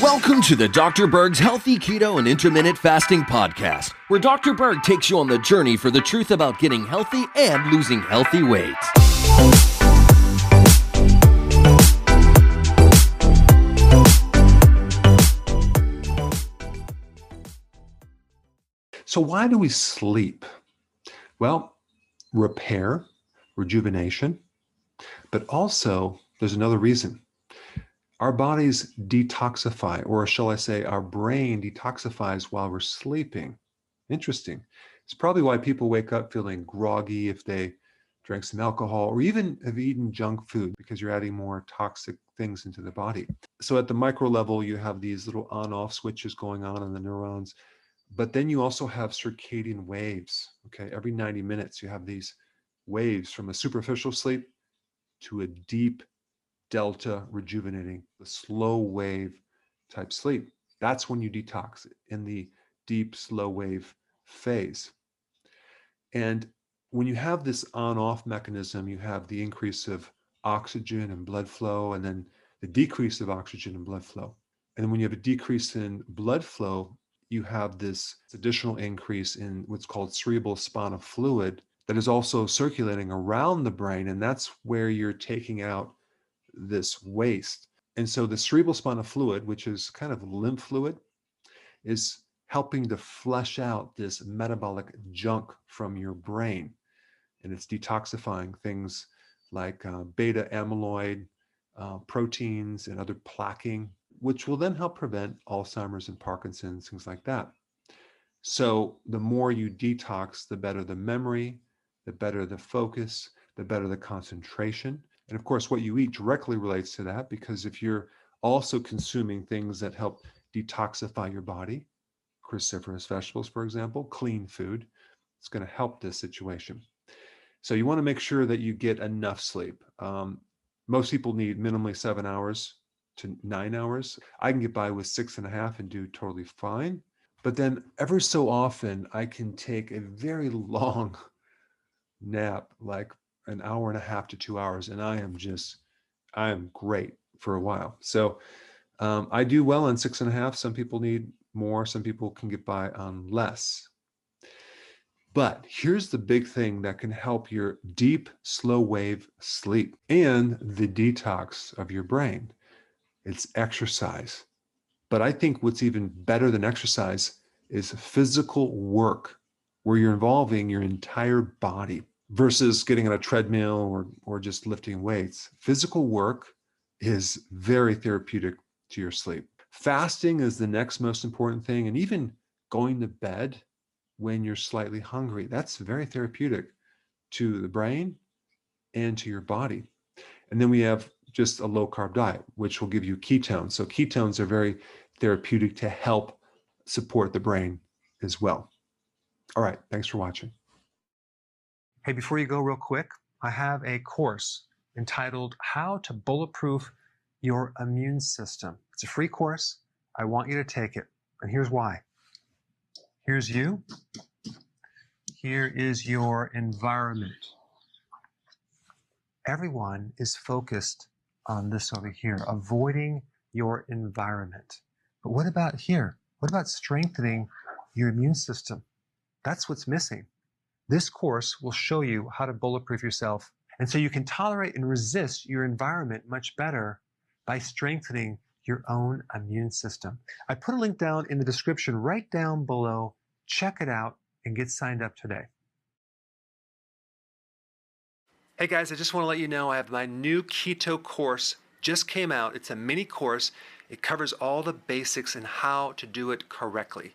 Welcome to the Dr. Berg's Healthy Keto and Intermittent Fasting Podcast, where Dr. Berg takes you on the journey for the truth about getting healthy and losing healthy weight. So, why do we sleep? Well, repair, rejuvenation, but also there's another reason. Our bodies detoxify, or shall I say, our brain detoxifies while we're sleeping. Interesting. It's probably why people wake up feeling groggy if they drank some alcohol or even have eaten junk food because you're adding more toxic things into the body. So, at the micro level, you have these little on off switches going on in the neurons but then you also have circadian waves. Okay. Every 90 minutes, you have these waves from a superficial sleep to a deep delta rejuvenating, the slow wave type sleep. That's when you detox in the deep, slow wave phase. And when you have this on off mechanism, you have the increase of oxygen and blood flow, and then the decrease of oxygen and blood flow. And then when you have a decrease in blood flow, you have this additional increase in what's called cerebral spinal fluid that is also circulating around the brain. And that's where you're taking out this waste. And so the cerebral spinal fluid, which is kind of lymph fluid, is helping to flush out this metabolic junk from your brain. And it's detoxifying things like uh, beta amyloid, uh, proteins, and other plaquing which will then help prevent Alzheimer's and Parkinson's, things like that. So the more you detox, the better the memory, the better the focus, the better the concentration. And of course, what you eat directly relates to that because if you're also consuming things that help detoxify your body, cruciferous vegetables, for example, clean food, it's going to help this situation. So you want to make sure that you get enough sleep. Um, most people need minimally seven hours to nine hours. I can get by with six and a half and do totally fine. But then ever so often, I can take a very long nap, like an hour and a half to two hours, and I am just, I am great for a while. So um, I do well on six and a half. Some people need more, some people can get by on less. But here's the big thing that can help your deep, slow wave sleep and the detox of your brain it's exercise. But I think what's even better than exercise is physical work where you're involving your entire body versus getting on a treadmill or, or just lifting weights. Physical work is very therapeutic to your sleep. Fasting is the next most important thing. And even going to bed when you're slightly hungry, that's very therapeutic to the brain and to your body. And then we have just a low carb diet, which will give you ketones. So ketones are very therapeutic to help support the brain as well. All right. Thanks for watching. Hey, before you go, real quick, I have a course entitled How to Bulletproof Your Immune System. It's a free course. I want you to take it. And here's why. Here's you. Here is your environment. Everyone is focused on this over here, avoiding your environment. But what about here? What about strengthening your immune system? That's what's missing. This course will show you how to bulletproof yourself. And so you can tolerate and resist your environment much better by strengthening your own immune system. I put a link down in the description right down below. Check it out and get signed up today. Hey guys, I just want to let you know I have my new keto course just came out. It's a mini course. It covers all the basics and how to do it correctly.